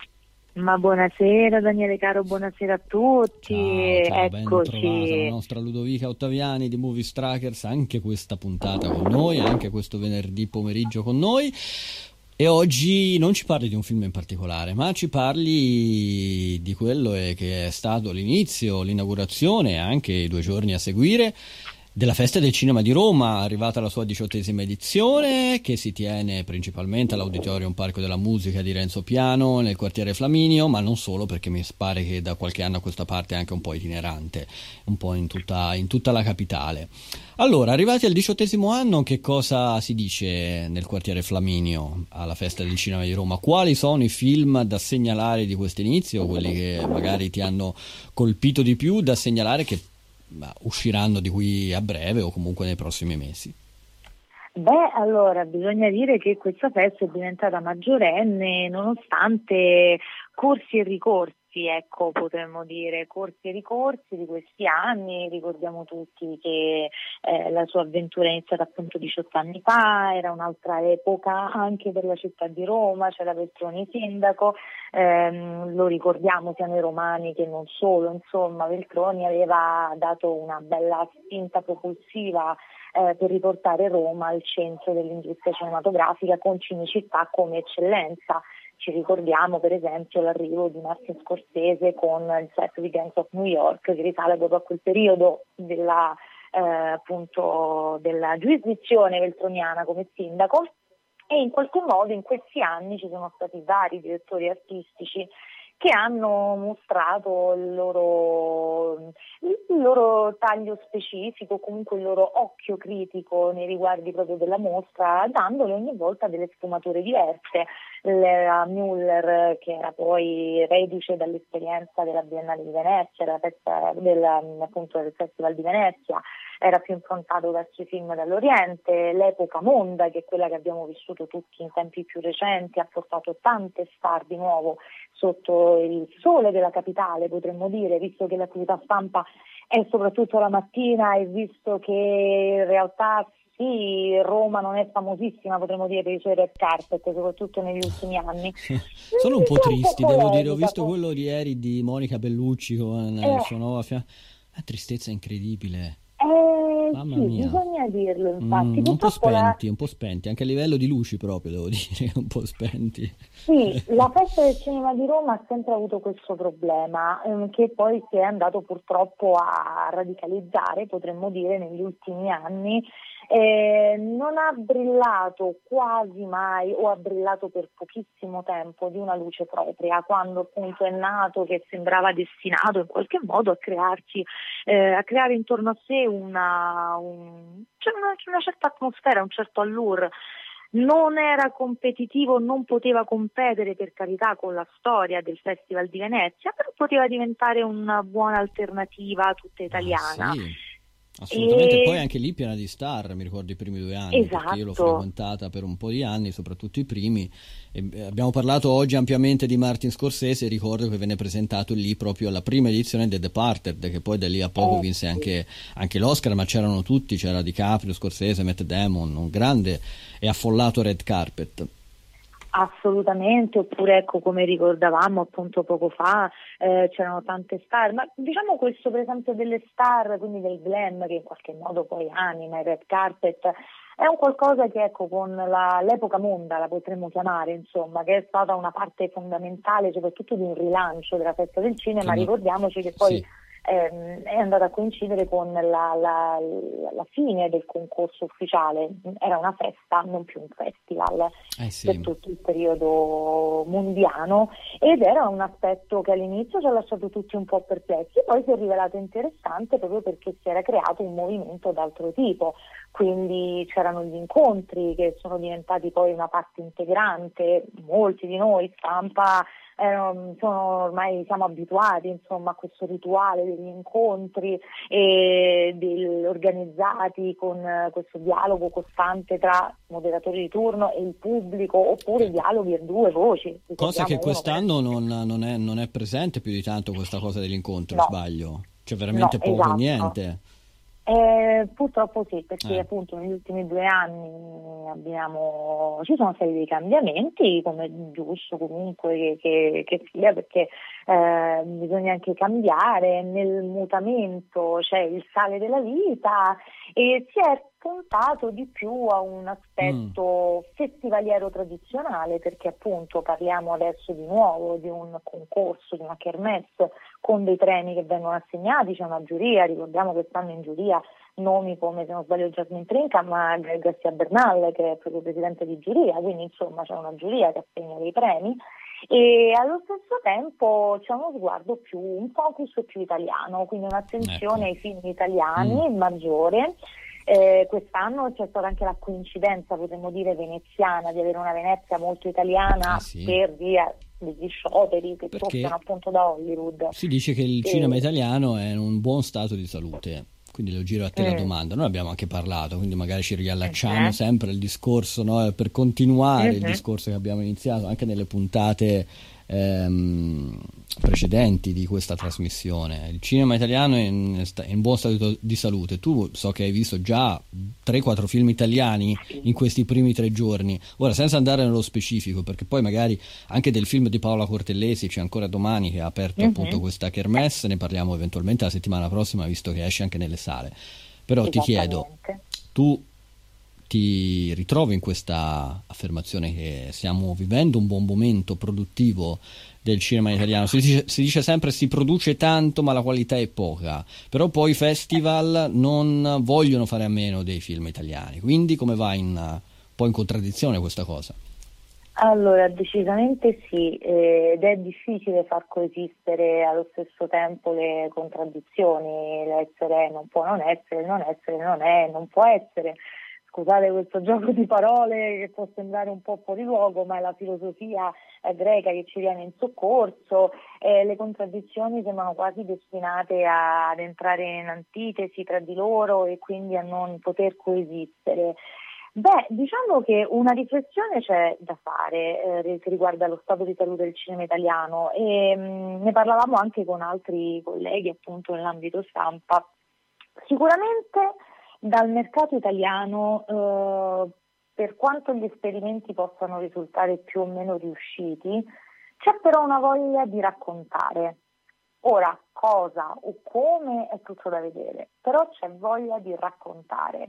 Ma buonasera Daniele caro, buonasera a tutti. Ciao, ciao Eccoci. la nostra Ludovica Ottaviani di Movie Strikers, anche questa puntata con noi, anche questo venerdì pomeriggio con noi. E oggi non ci parli di un film in particolare, ma ci parli di quello che è stato l'inizio, l'inaugurazione e anche i due giorni a seguire della Festa del Cinema di Roma, arrivata alla sua diciottesima edizione, che si tiene principalmente all'Auditorium Parco della Musica di Renzo Piano, nel quartiere Flaminio, ma non solo, perché mi pare che da qualche anno a questa parte è anche un po' itinerante, un po' in tutta, in tutta la capitale. Allora, arrivati al diciottesimo anno, che cosa si dice nel quartiere Flaminio alla Festa del Cinema di Roma? Quali sono i film da segnalare di questo inizio, quelli che magari ti hanno colpito di più, da segnalare che usciranno di qui a breve o comunque nei prossimi mesi? Beh, allora bisogna dire che questa festa è diventata maggiorenne nonostante corsi e ricorsi corsi, ecco, potremmo dire, corsi e ricorsi di questi anni. Ricordiamo tutti che eh, la sua avventura è iniziata appunto 18 anni fa, era un'altra epoca anche per la città di Roma, c'era Veltroni sindaco, ehm, lo ricordiamo sia noi romani che non solo, insomma Veltroni aveva dato una bella spinta propulsiva eh, per riportare Roma al centro dell'industria cinematografica con Cinecittà come eccellenza. Ci ricordiamo per esempio l'arrivo di Martin Scorsese con il set di Gangs of New York che risale proprio a quel periodo della, eh, appunto, della giurisdizione veltroniana come sindaco. E in qualche modo in questi anni ci sono stati vari direttori artistici che hanno mostrato il loro, il loro, taglio specifico, comunque il loro occhio critico nei riguardi proprio della mostra, dandole ogni volta delle sfumature diverse. La Müller, che era poi reduce dall'esperienza della Biennale di Venezia, della festa, del, appunto, del Festival di Venezia, era più improntato verso i film dall'Oriente, l'epoca Monda, che è quella che abbiamo vissuto tutti in tempi più recenti, ha portato tante star di nuovo sotto il sole della capitale, potremmo dire, visto che l'attività stampa è soprattutto la mattina e visto che in realtà sì, Roma non è famosissima, potremmo dire, per i suoi red carpet, soprattutto negli ultimi anni. Sono un po' tristi, devo dire. Ho visto quello di ieri di Monica Bellucci con eh. il suo nuovo fianco. Una tristezza incredibile. Eh, Mamma sì, mia. bisogna dirlo infatti. Mm, un po' spenti, la... un po' spenti, anche a livello di luci proprio devo dire, un po' spenti. Sì, la festa del cinema di Roma ha sempre avuto questo problema ehm, che poi si è andato purtroppo a radicalizzare, potremmo dire, negli ultimi anni eh, non ha brillato quasi mai o ha brillato per pochissimo tempo di una luce propria, quando appunto è nato che sembrava destinato in qualche modo a crearci, eh, a creare intorno a sé una, un, cioè una, una certa atmosfera, un certo allure non era competitivo, non poteva competere per carità con la storia del Festival di Venezia, però poteva diventare una buona alternativa tutta italiana. Ah, sì. Assolutamente, e... poi anche lì piena di star, mi ricordo i primi due anni, esatto. io l'ho frequentata per un po' di anni, soprattutto i primi. E eh, abbiamo parlato oggi ampiamente di Martin Scorsese, ricordo che venne presentato lì proprio alla prima edizione di The Departed, che poi da lì a poco eh, vinse anche, anche, l'Oscar, ma c'erano tutti, c'era DiCaprio, Scorsese, Matt Damon, un grande e affollato red carpet. Assolutamente, oppure ecco come ricordavamo appunto poco fa eh, c'erano tante star, ma diciamo questo per esempio delle star, quindi del glam che in qualche modo poi anima il red carpet, è un qualcosa che ecco con la, l'epoca monda la potremmo chiamare insomma, che è stata una parte fondamentale soprattutto di un rilancio della festa del cinema, ricordiamoci che poi... Sì ehm, è andata a coincidere con la, la, la, fine del concorso ufficiale, era una festa, non più un festival eh sì. per tutto il periodo mondiano. Ed era un aspetto che all'inizio ci ha lasciato tutti un po' perplessi, poi si è rivelato interessante proprio perché si era creato un movimento d'altro tipo, quindi c'erano gli incontri che sono diventati poi una parte integrante, molti di noi, stampa, eh, sono, ormai siamo abituati insomma, a questo rituale degli incontri e del, organizzati con eh, questo dialogo costante tra moderatori di turno e il pubblico oppure dialoghi a due voci. Cosa che quest'anno non, non, è, non, è, presente più di tanto questa cosa degli incontri, no. sbaglio? Cioè veramente no, poco esatto. niente. Eh, purtroppo sì, perché eh. appunto negli ultimi due anni abbiamo, ci sono stati dei cambiamenti, come giusto comunque che, che, che sia, perché eh, bisogna anche cambiare, nel mutamento c'è il sale della vita e si è puntato di più a un aspetto mm. festivaliero tradizionale, perché appunto parliamo adesso di nuovo di un concorso, di una kermesse con dei premi che vengono assegnati, c'è una giuria, ricordiamo che stanno in giuria nomi come se non sbaglio Jasmine Trinca, ma Garcia Bernal che è proprio presidente di giuria, quindi insomma c'è una giuria che assegna dei premi e allo stesso tempo c'è uno sguardo più, un focus più italiano, quindi un'attenzione ecco. ai film italiani mm. maggiore. Eh, quest'anno c'è stata anche la coincidenza, potremmo dire, veneziana, di avere una Venezia molto italiana ah, sì. per via degli scioperi che soffiano appunto da Hollywood. Si dice che il cinema italiano è in un buon stato di salute quindi lo giro a te mm. la domanda. Noi abbiamo anche parlato, quindi magari ci riallacciamo uh-huh. sempre al discorso, no? per continuare uh-huh. il discorso che abbiamo iniziato anche nelle puntate ehm, precedenti di questa trasmissione. Il cinema italiano è in, è in, buon stato di salute. Tu so che hai visto già 3-4 film italiani in questi primi tre giorni. Ora, senza andare nello specifico, perché poi magari anche del film di Paola Cortellesi c'è ancora domani che ha aperto uh-huh. appunto questa kermesse, ne parliamo eventualmente la settimana prossima, visto che esce anche nelle sale. Però ti chiedo, tu ti ritrovi in questa affermazione che stiamo vivendo un buon momento produttivo del cinema italiano. Si dice, si dice, sempre si produce tanto ma la qualità è poca, però poi i festival non vogliono fare a meno dei film italiani, quindi come va un po' in contraddizione questa cosa? Allora, decisamente sì, eh, ed è difficile far coesistere allo stesso tempo le contraddizioni, l'essere non può non essere, non essere non è, non può essere scusate questo gioco di parole che può sembrare un po' fuori luogo, ma è la filosofia eh, greca che ci viene in soccorso, eh, le contraddizioni sembrano quasi destinate a, ad entrare in antitesi tra di loro e quindi a non poter coesistere. Beh, diciamo che una riflessione c'è da fare eh, che riguarda lo stato di salute del cinema italiano e mh, mm, ne parlavamo anche con altri colleghi appunto nell'ambito stampa. Sicuramente dal mercato italiano, eh, per quanto gli esperimenti possano risultare più o meno riusciti, c'è però una voglia di raccontare. Ora, cosa o come è tutto da vedere, però c'è voglia di raccontare.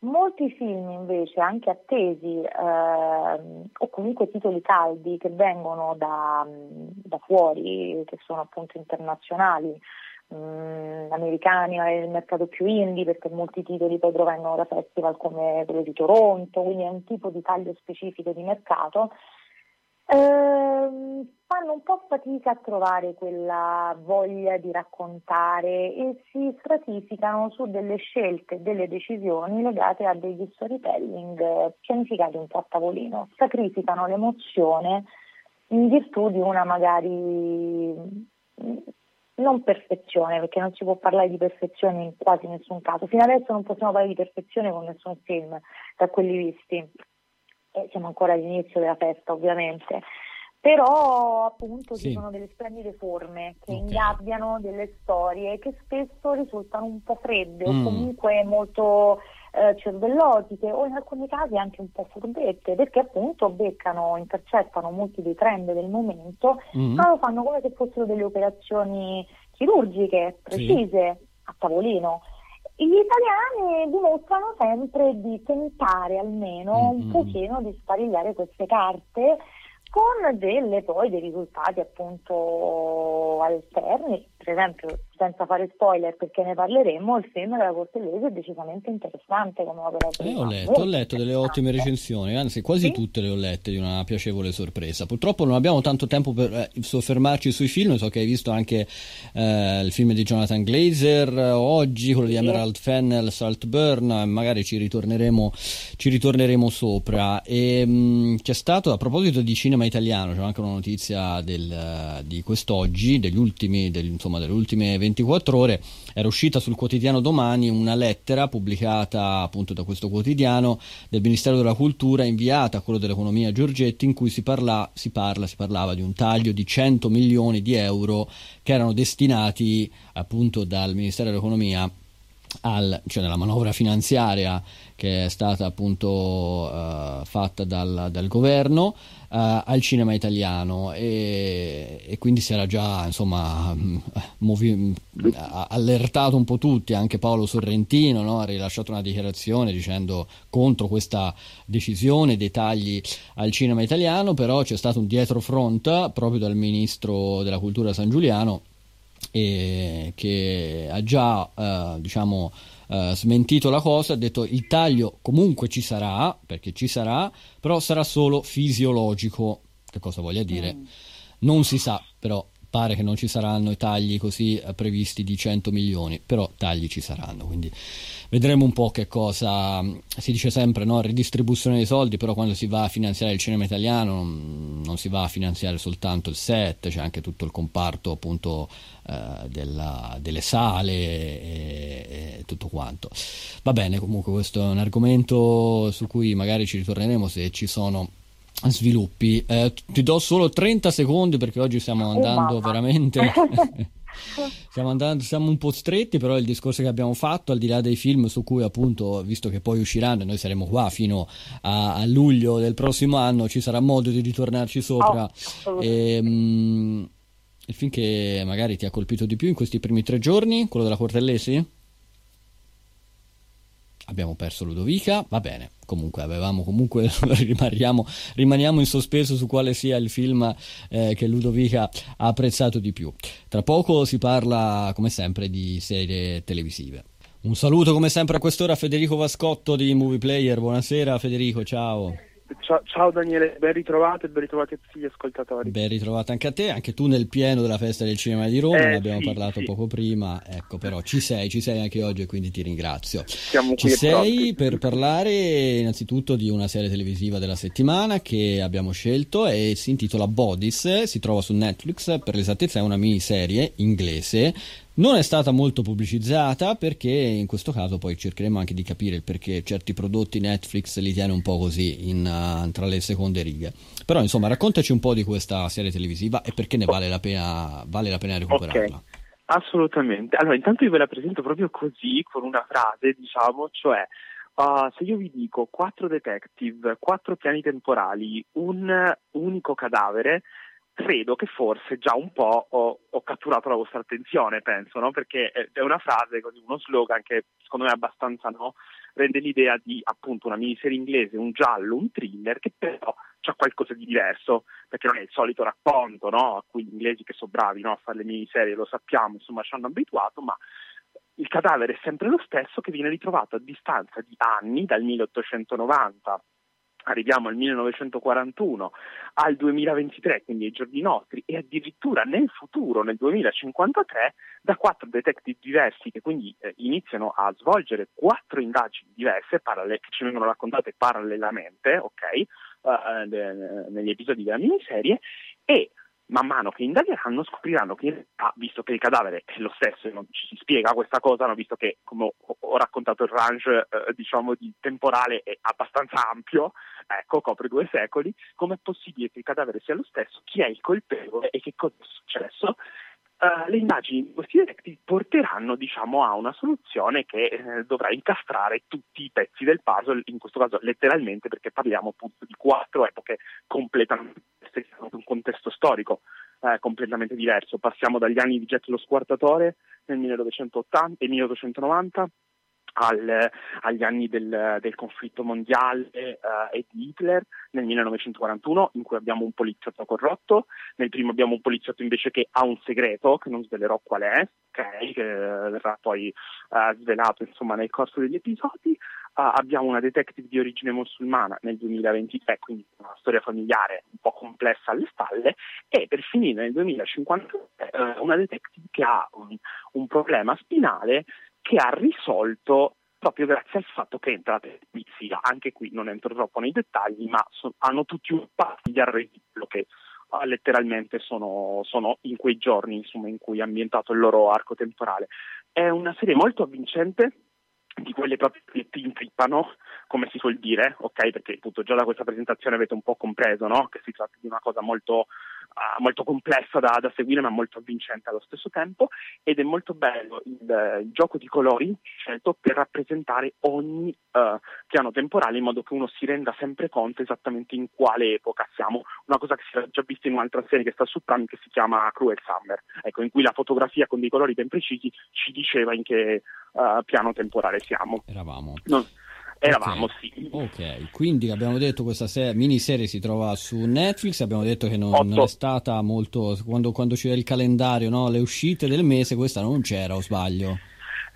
Molti film invece, anche attesi, eh, o comunque titoli caldi che vengono da, da fuori, che sono appunto internazionali, mh, mm, americani è il mercato più indie perché molti titoli poi provengono da festival come quello di Toronto, quindi è un tipo di taglio specifico di mercato. Ehm, fanno un po' fatica a trovare quella voglia di raccontare e si stratificano su delle scelte, delle decisioni legate a degli storytelling pianificati un po' a tavolino, sacrificano l'emozione in virtù di una magari non perfezione, perché non si può parlare di perfezione in quasi nessun caso. Fino adesso non possiamo parlare di perfezione con nessun film, da quelli visti. E siamo ancora all'inizio della festa, ovviamente. Però appunto sì. ci sono delle splendide forme che okay. ingabbiano delle storie che spesso risultano un po' fredde mm. o comunque molto eh, cervellotiche o in alcuni casi anche un po' furbette perché appunto beccano, intercettano molti dei trend del momento mm. ma lo fanno come se fossero delle operazioni chirurgiche precise sì. a tavolino. Gli italiani dimostrano sempre di tentare almeno mm. un pochino di sparigliare queste carte con delle, poi dei risultati appunto alterni, per esempio senza fare spoiler perché ne parleremo, il film della Cortellesi è decisamente interessante come opera eh, ho letto, ho letto delle ottime recensioni, anzi quasi sì? tutte le ho lette di una piacevole sorpresa. Purtroppo non abbiamo tanto tempo per eh, soffermarci sui film, so che hai visto anche eh, il film di Jonathan Glazer eh, oggi, quello di Emerald Fennel, Saltburn, magari ci ritorneremo, ci ritorneremo sopra. E, mh, mm, c'è stato, a proposito di cinema italiano, c'è anche una notizia del, di quest'oggi, degli ultimi, del, insomma, delle ultime 20 24 ore era uscita sul quotidiano Domani una lettera pubblicata appunto da questo quotidiano del Ministero della Cultura inviata a quello dell'economia Giorgetti in cui si, parla, si, parla, si parlava di un taglio di 100 milioni di euro che erano destinati appunto dal Ministero dell'Economia al, cioè nella manovra finanziaria che è stata appunto uh, fatta dal, dal governo al cinema italiano e, e, quindi si era già insomma movi- allertato un po' tutti, anche Paolo Sorrentino no? ha rilasciato una dichiarazione dicendo contro questa decisione dei tagli al cinema italiano, però c'è stato un dietro front proprio dal ministro della cultura San Giuliano e che ha già eh, diciamo, eh, smentito la cosa, ha detto il taglio comunque ci sarà, perché ci sarà, però sarà solo fisiologico. Che cosa voglia dire? Mm. Non si sa, però pare che non ci saranno i tagli così eh, previsti di 100 milioni, però tagli ci saranno, quindi vedremo un po' che cosa si dice sempre, no? ridistribuzione dei soldi, però quando si va a finanziare il cinema italiano non, non si va a finanziare soltanto il set, c'è anche tutto il comparto appunto eh, della, delle sale e, e, tutto quanto. Va bene, comunque questo è un argomento su cui magari ci ritorneremo se ci sono sviluppi. Eh, ti do solo 30 secondi perché oggi stiamo oh, andando oh, veramente... stiamo, andando, siamo un po' stretti, però il discorso che abbiamo fatto, al di là dei film su cui appunto, visto che poi usciranno e noi saremo qua fino a, a, luglio del prossimo anno, ci sarà modo di ritornarci sopra. Oh, e, um, il film che magari ti ha colpito di più in questi primi tre giorni, quello della Cortellesi? Abbiamo perso Ludovica, va bene, comunque avevamo comunque rimaniamo, rimaniamo in sospeso su quale sia il film eh, che Ludovica ha apprezzato di più. Tra poco si parla come sempre di serie televisive. Un saluto come sempre a quest'ora a Federico Vascotto di Movie Player, buonasera Federico, ciao. Ciao, ciao, Daniele, ben ritrovato e ben ritrovati a tutti gli ascoltatori. Ben ritrovato anche a te, anche tu nel pieno della festa del cinema di Roma, eh, ne abbiamo sì, parlato sì. poco prima, ecco però ci sei, ci sei anche oggi e quindi ti ringrazio. Siamo ci sei per parlare innanzitutto di una serie televisiva della settimana che abbiamo scelto e si intitola Bodies, si trova su Netflix, per l'esattezza è una miniserie inglese non è stata molto pubblicizzata perché in questo caso poi cercheremo anche di capire il perché certi prodotti Netflix li tiene un po' così in, uh, tra le seconde righe. Però insomma raccontaci un po' di questa serie televisiva e perché ne vale la pena, vale la pena recuperarla. Okay. Assolutamente. Allora intanto io ve la presento proprio così, con una frase diciamo, cioè Uh, se io vi dico quattro detective, quattro piani temporali, un unico cadavere, credo che forse già un po' ho, ho, catturato la vostra attenzione, penso, no? perché è una frase, uno slogan che secondo me è abbastanza no? rende l'idea di appunto una miniserie inglese, un giallo, un thriller che però ha qualcosa di diverso, perché non è il solito racconto no? a cui gli inglesi che sono bravi a fare le miniserie, lo sappiamo, insomma ci hanno abituato, ma il cadavere è sempre lo stesso che viene ritrovato a distanza di anni, dal 1890 arriviamo al 1941, al 2023, quindi ai giorni nostri, e addirittura nel futuro, nel 2053, da quattro detective diversi che quindi eh, iniziano a svolgere quattro indagini diverse parallele, che ci vengono raccontate parallelamente, ok, uh, de, negli episodi della miniserie, e man mano che indagheranno scopriranno che in realtà, visto che il cadavere è lo stesso e non ci si spiega questa cosa, no? visto che come ho, raccontato il range eh, diciamo di temporale è abbastanza ampio, ecco, copre due secoli, com'è possibile che il cadavere sia lo stesso, chi è il colpevole e che cosa è successo? Uh, le indagini di questi detective porteranno diciamo, a una soluzione che eh, dovrà incastrare tutti i pezzi del puzzle, in questo caso letteralmente perché parliamo appunto di quattro epoche completamente diverse, un contesto storico eh, completamente diverso. Passiamo dagli anni di Jack lo Squartatore nel 1980 e 1890 al, agli anni del, del conflitto mondiale eh, e di Hitler nel 1941 in cui abbiamo un poliziotto corrotto, nel primo abbiamo un poliziotto invece che ha un segreto che non svelerò qual è, okay, che verrà poi eh, svelato insomma, nel corso degli episodi, uh, abbiamo una detective di origine musulmana nel 2023, quindi una storia familiare un po' complessa alle spalle, e per finire nel 2053 uh, una detective che ha un, un problema spinale che ha risolto proprio grazie al fatto che entra la polizia. Anche qui non entro troppo nei dettagli, ma so, hanno tutti un passo di arredo che uh, letteralmente sono, sono, in quei giorni insomma, in cui è ambientato il loro arco temporale. È una serie molto avvincente, di quelle proprio che ti intrippano, come si suol dire, ok? Perché appunto già da questa presentazione avete un po' compreso, no? Che si tratta di una cosa molto uh, molto complessa da, da, seguire ma molto avvincente allo stesso tempo ed è molto bello il, il gioco di colori scelto per rappresentare ogni uh, piano temporale in modo che uno si renda sempre conto esattamente in quale epoca siamo, una cosa che si era già vista in un'altra serie che sta su Prime che si chiama Cruel Summer, ecco, in cui la fotografia con dei colori ben precisi ci diceva in che uh, piano temporale siamo. Eravamo. No. Eravamo, okay. sì. Ok, quindi abbiamo detto questa se- miniserie si trova su Netflix, abbiamo detto che non, non è stata molto... Quando, quando c'era il calendario, no? le uscite del mese, questa non c'era, o sbaglio?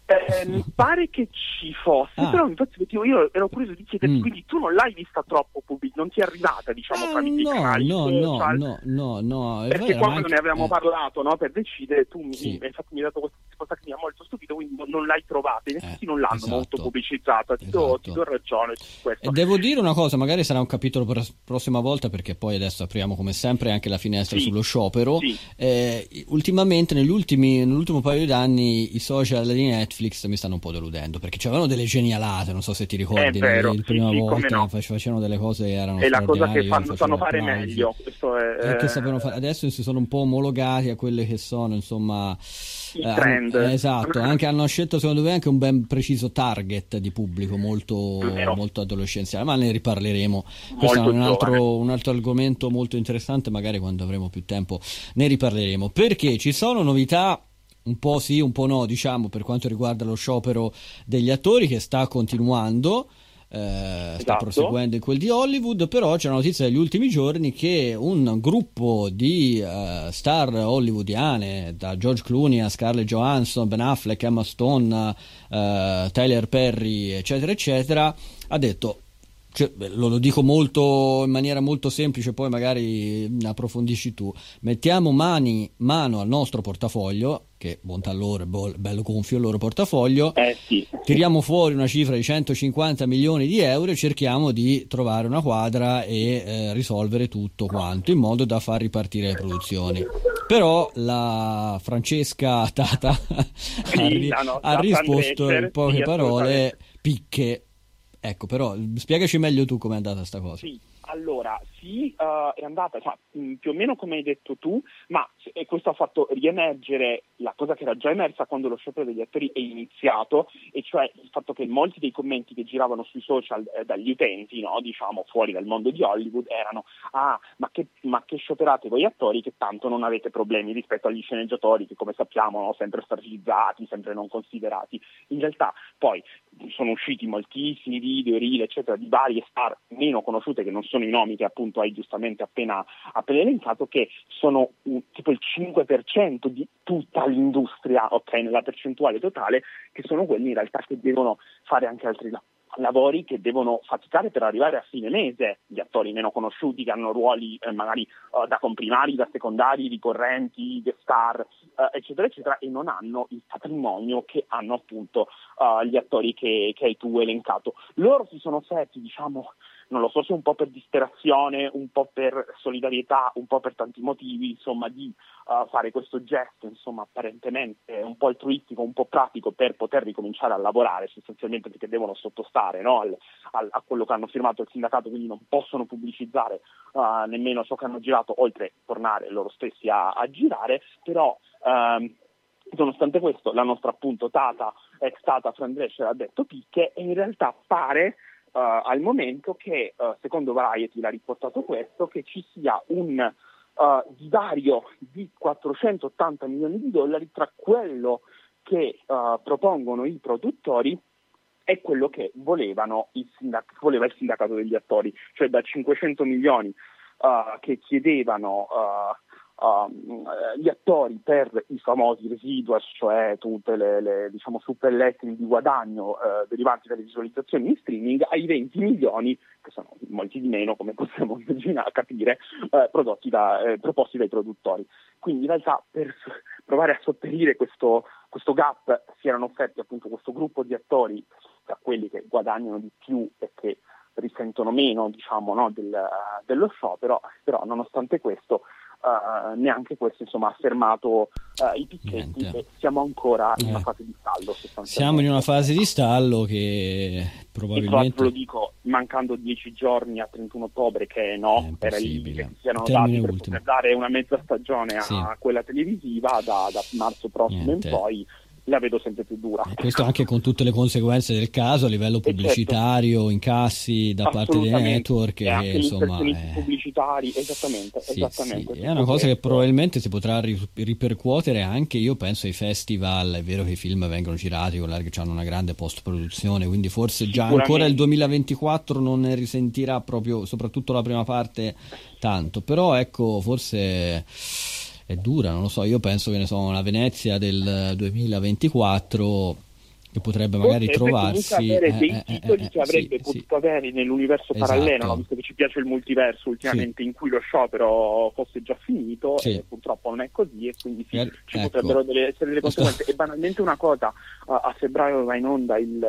Eh, mi pare che ci fosse, ah. però infatti io ero curioso di chiederti, mm. quindi tu non l'hai vista troppo pubblicata, non ti è arrivata diciamo eh, tramite no, i canali no, social? No, no, no, no. Perché quando anche... ne avevamo eh. parlato no, per decidere, tu mi, Sì. infatti mi hai dato questa risposta che mi ha molto stupito, quindi non, l'hai trovata, in effetti Eh, non l'hanno esatto. molto pubblicizzata, ti, do, Esatto. ti do ragione su questo. E devo dire una cosa, magari sarà un capitolo per la prossima volta perché poi adesso apriamo come sempre anche la finestra Sì. sullo sciopero. Sì. Eh, ultimamente, negli ultimi, nell'ultimo paio di anni, i social di Netflix mi stanno un po' deludendo perché c'avevano delle genialate, non so se ti ricordi, vero, la sì, prima sì, volta no. face- facevano delle cose che erano È la cosa che fanno, sanno fare meglio. È, E eh, sapevano fare- adesso si sono un po' omologati a quelle che sono insomma eh, trend. eh, esatto anche hanno scelto secondo me anche un ben preciso target di pubblico molto, molto adolescenziale ma ne riparleremo questo Molto è un altro, un altro argomento molto interessante magari quando avremo più tempo ne riparleremo perché ci sono novità un po' sì, un po' no, diciamo, per quanto riguarda lo sciopero degli attori che sta continuando, eh, sta Esatto. proseguendo in quel di Hollywood, però c'è una notizia degli ultimi giorni che un gruppo di eh, star hollywoodiane, da George Clooney a Scarlett Johansson, Ben Affleck, Emma Stone, eh, Tyler Perry, eccetera, eccetera, ha detto cioè, lo, lo dico molto in maniera molto semplice, poi magari approfondisci tu. Mettiamo mani, mano al nostro portafoglio, che bontà loro, è bello gonfio il loro portafoglio, Eh sì. tiriamo fuori una cifra di 150 milioni di euro e cerchiamo di trovare una quadra e eh, risolvere tutto quanto in modo da far ripartire le produzioni. Però la Francesca Tata ha, ri- la nostra ha risposto in poche sì, parole picche. Ecco, però spiegaci meglio tu com'è andata sta cosa. Sì, allora sì, eh, è andata cioè, mh, più o meno come hai detto tu, ma e questo ha fatto riemergere la cosa che era già emersa quando lo sciopero degli attori è iniziato, e cioè il fatto che molti dei commenti che giravano sui social eh, dagli utenti, no, diciamo fuori dal mondo di Hollywood, erano ah, ma che, ma che scioperate voi attori che tanto non avete problemi rispetto agli sceneggiatori che come sappiamo sono sempre fragilizzati, sempre non considerati. In realtà poi sono usciti moltissimi video, reel, eccetera, di varie star meno conosciute che non sono i nomi che appunto hai giustamente appena, appena elencato, che sono un- tipo il 5% di tutta l'industria, ok, nella percentuale totale, che sono quelli in realtà che devono fare anche altri lavori lavori che devono faticare per arrivare a fine mese, gli attori meno conosciuti che hanno ruoli eh, magari eh, da comprimari, da secondari, ricorrenti, guest star, eh, eccetera, eccetera, e non hanno il patrimonio che hanno appunto eh, gli attori che, che hai tu elencato. Loro si sono setti, diciamo, non lo so se un po' per disperazione, un po' per solidarietà, un po' per tanti motivi, insomma, di uh, fare questo gesto, insomma, apparentemente un po' altruistico, un po' pratico per poter ricominciare a lavorare, sostanzialmente perché devono sottostare no, al, al, a quello che hanno firmato il sindacato, quindi non possono pubblicizzare uh, nemmeno ciò che hanno girato, oltre a tornare loro stessi a, a girare, però... Um, Nonostante questo, la nostra appunto Tata, ex Tata Fran Drescher ha detto picche e in realtà pare al momento che, uh, secondo Variety l'ha riportato questo, che ci sia un uh, divario di 480 milioni di dollari tra quello che propongono i produttori e quello che volevano il sindac- voleva il sindacato degli attori, cioè da 500 milioni che chiedevano Uh, gli attori per i famosi residuals, cioè tutte le, le diciamo, suppellettili di guadagno uh, derivanti dalle visualizzazioni in streaming, ai 20 milioni, che sono molti di meno, come possiamo immaginare, capire, prodotti da, eh, proposti dai produttori. Quindi in realtà per provare a sopperire questo, questo gap si erano offerti appunto questo gruppo di attori da quelli che guadagnano di più e che risentono meno diciamo, no, del, dello sciopero, però nonostante questo uh, neanche questo insomma, ha fermato uh, i picchetti Niente. e siamo ancora in una eh. fase di stallo. Siamo in una fase di stallo che probabilmente... Lo dico, mancando dieci giorni a 31 ottobre, che no, era il che si siano dati per poter dare una mezza stagione a sì. quella televisiva da, da marzo prossimo Niente. in poi la vedo sempre più dura. E questo anche con tutte le conseguenze del caso a livello certo. pubblicitario, certo. incassi da parte dei network. E anche insomma, è... pubblicitari, esattamente. Sì, esattamente sì. È una cosa che probabilmente si potrà ripercuotere anche, io penso, ai festival. È vero che i film vengono girati con che hanno una grande post-produzione, quindi forse già ancora il 2024 non ne risentirà proprio, soprattutto la prima parte, tanto. Però ecco, forse è dura, non lo so, io penso che ne so, una Venezia del 2024 che potrebbe magari Potrebbe trovarsi avere eh, dei eh, eh, titoli eh, che avrebbe sì, potuto sì. avere nell'universo esatto. parallelo, no? visto che ci piace il multiverso ultimamente sì. in cui lo sciopero fosse già finito e purtroppo non è così e quindi sì, ci ecco. potrebbero delle, essere delle conseguenze. e banalmente una cosa, a, a febbraio va in onda il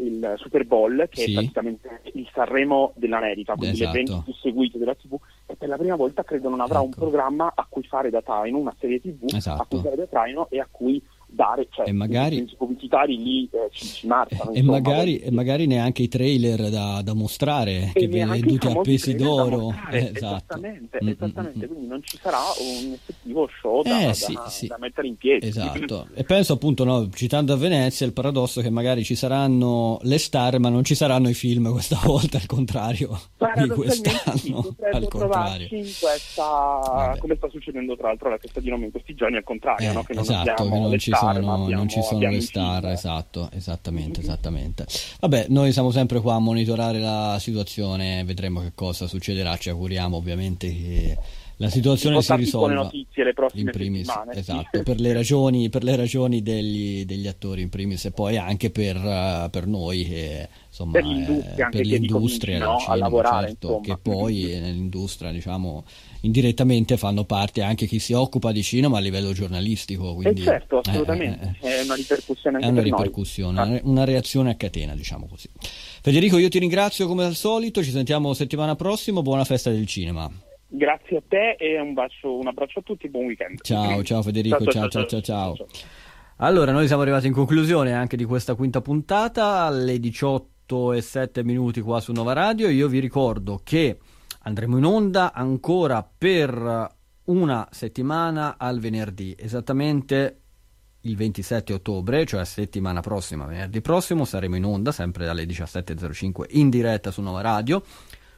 il Super Bowl, che sì. è praticamente il Sanremo dell'America, quindi esatto. l'evento più seguito della TV, e per la prima volta credo non avrà ecco. un programma a cui fare da traino, una serie TV esatto. a cui fare da traino e a cui dare, cioè e magari, i pubblicitari lì eh, ci, ci marcano. E, insomma, magari, e magari neanche i trailer da, da mostrare, che venduti a pesi d'oro. Eh, esatto. Esattamente, mm, esattamente. Mm, quindi non ci sarà un effettivo show da, eh, sì, da, sì. da mettere in piedi. Esatto, e penso appunto, no, citando a Venezia, il paradosso che magari ci saranno le star, ma non ci saranno i film questa volta, al contrario di quest'anno. Sì, al contrario. In questa, come sta succedendo tra l'altro alla festa di nome in questi giorni, al contrario, eh, no? che non esatto, che non ci star, sono, non ci sono le star, esatto, esattamente, esattamente. Vabbè, noi siamo sempre qua a monitorare la situazione, vedremo che cosa succederà, ci auguriamo ovviamente che la situazione si risolva notizie le prossime in primis, esatto, per le ragioni, per le ragioni degli, degli, attori in primis e poi anche per, uh, per noi che insomma per l'industria, eh, per l'industria no? cinema, a lavorare certo, che poi nell'industria diciamo indirettamente fanno parte anche chi si occupa di cinema a livello giornalistico. Quindi, eh certo, assolutamente, eh, eh, è una ripercussione È una ripercussione, noi. una reazione a catena, diciamo così. Federico, io ti ringrazio come al solito, ci sentiamo settimana prossima, buona festa del cinema. Grazie a te e un, bacio, un abbraccio a tutti, buon weekend. Ciao, ciao Federico, ciao ciao ciao ciao. ciao. Allora, noi siamo arrivati in conclusione anche di questa quinta puntata, alle 18 e 7 minuti qua su Nova Radio. Io vi ricordo che andremo in onda ancora per una settimana al venerdì, esattamente il 27 ottobre, cioè settimana prossima, venerdì prossimo, saremo in onda sempre dalle 17.05 in diretta su Nuova Radio.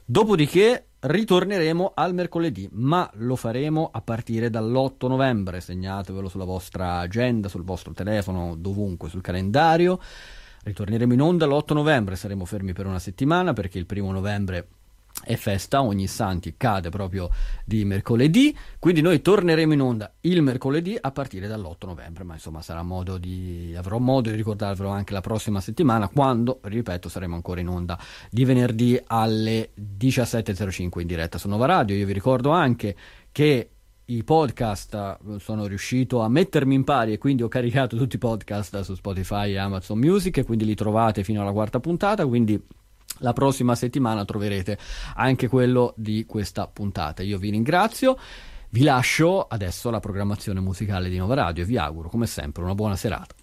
Dopodiché ritorneremo al mercoledì, ma lo faremo a partire dall'8 novembre. Segnatevelo sulla vostra agenda, sul vostro telefono, dovunque, sul calendario. Ritorneremo in onda l'8 novembre, saremo fermi per una settimana perché il primo novembre è festa, ogni santi cade proprio di mercoledì, quindi noi torneremo in onda il mercoledì a partire dall'8 novembre, ma insomma modo di, avrò modo di ricordarvelo anche la prossima settimana quando, ripeto, saremo ancora in onda di venerdì alle 17.05 in diretta su Nova Radio. Io vi ricordo anche che i podcast eh, sono riuscito a mettermi in pari e quindi ho caricato tutti i podcast su Spotify e Amazon Music e quindi li trovate fino alla quarta puntata, quindi la prossima settimana troverete anche quello di questa puntata. Io vi ringrazio, vi lascio adesso la programmazione musicale di Nova Radio e vi auguro come sempre una buona serata.